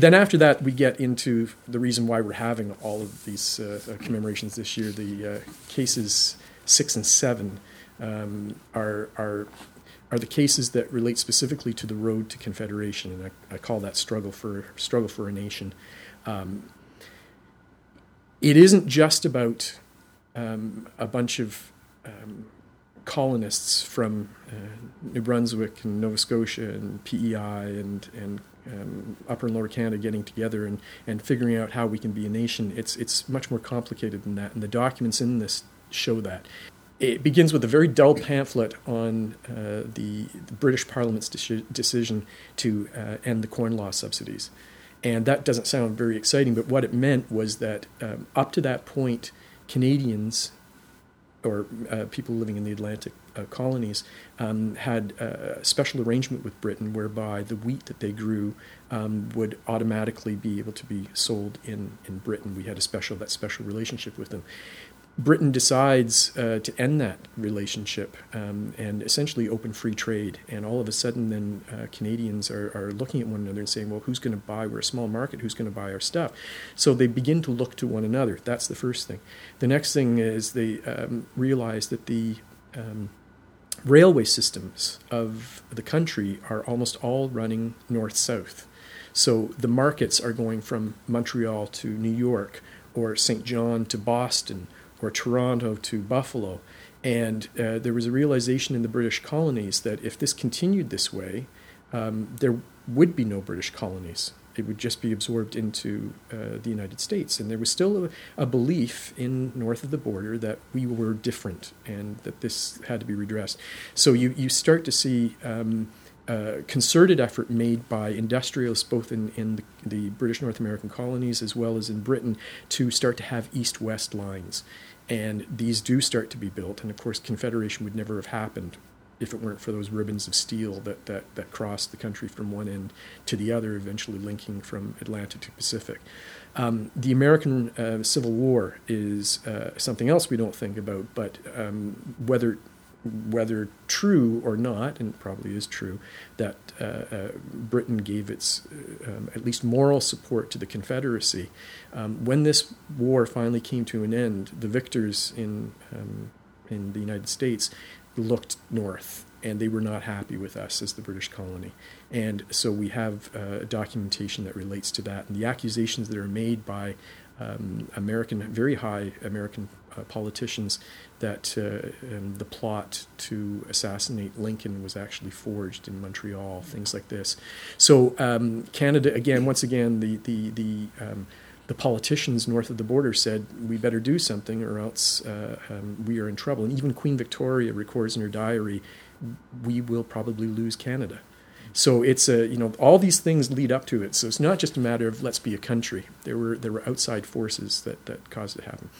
then after that, we get into the reason why we're having all of these uh, uh commemorations this year. The uh, cases six and seven um, are are are the cases that relate specifically to the road to confederation, and I, I call that struggle for struggle for a nation. Um, it isn't just about um, a bunch of um, colonists from uh, New Brunswick and Nova Scotia and PEI and and um, Upper and Lower Canada getting together and, and figuring out how we can be a nation. It's it's much more complicated than that, and the documents in this show that. It begins with a very dull pamphlet on uh, the, the, British Parliament's de- decision to uh, end the Corn Law subsidies. And that doesn't sound very exciting, but what it meant was that um, up to that point, Canadians or uh, people living in the Atlantic uh, colonies um, had a special arrangement with Britain whereby the wheat that they grew um, would automatically be able to be sold in, in Britain. We had a special that special relationship with them. Britain decides uh, to end that relationship um, and essentially open free trade. And all of a sudden, then uh, Canadians are, are looking at one another and saying, well, who's going to buy? We're a small market. Who's going to buy our stuff? So they begin to look to one another. That's the first thing. The next thing is they um, realize that the um, railway systems of the country are almost all running north south. So the markets are going from Montreal to New York or St. John to Boston or Toronto to Buffalo. And uh, there was a realization in the British colonies that if this continued this way, um, there would be no British colonies. It would just be absorbed into uh, the United States. And there was still a, a, belief in north of the border that we were different and that this had to be redressed. So you, you start to see um, concerted effort made by industrialists both in, in the, the, British North American colonies as well as in Britain to start to have east west lines. And these do start to be built. And of course, Confederation would never have happened if it weren't for those ribbons of steel that, that, that crossed the country from one end to the other, eventually linking from Atlantic to Pacific. Um, the American uh, Civil War is uh, something else we don't think about, but um, whether whether true or not, and it probably is true, that uh, uh, Britain gave its uh, um, at least moral support to the Confederacy. Um, when this war finally came to an end, the victors in um, in the United States looked north, and they were not happy with us as the British colony. And so we have uh, documentation that relates to that, and the accusations that are made by um, American, very high American uh, politicians that uh, um, the plot to assassinate Lincoln was actually forged in Montreal, things like this. So um, Canada, again, once again, the the the um, the politicians north of the border said we better do something or else uh, um, we are in trouble. And even Queen Victoria records in her diary, we will probably lose Canada. So it's a you know all these things lead up to it. So it's not just a matter of let's be a country. There were there were outside forces that that caused it to happen.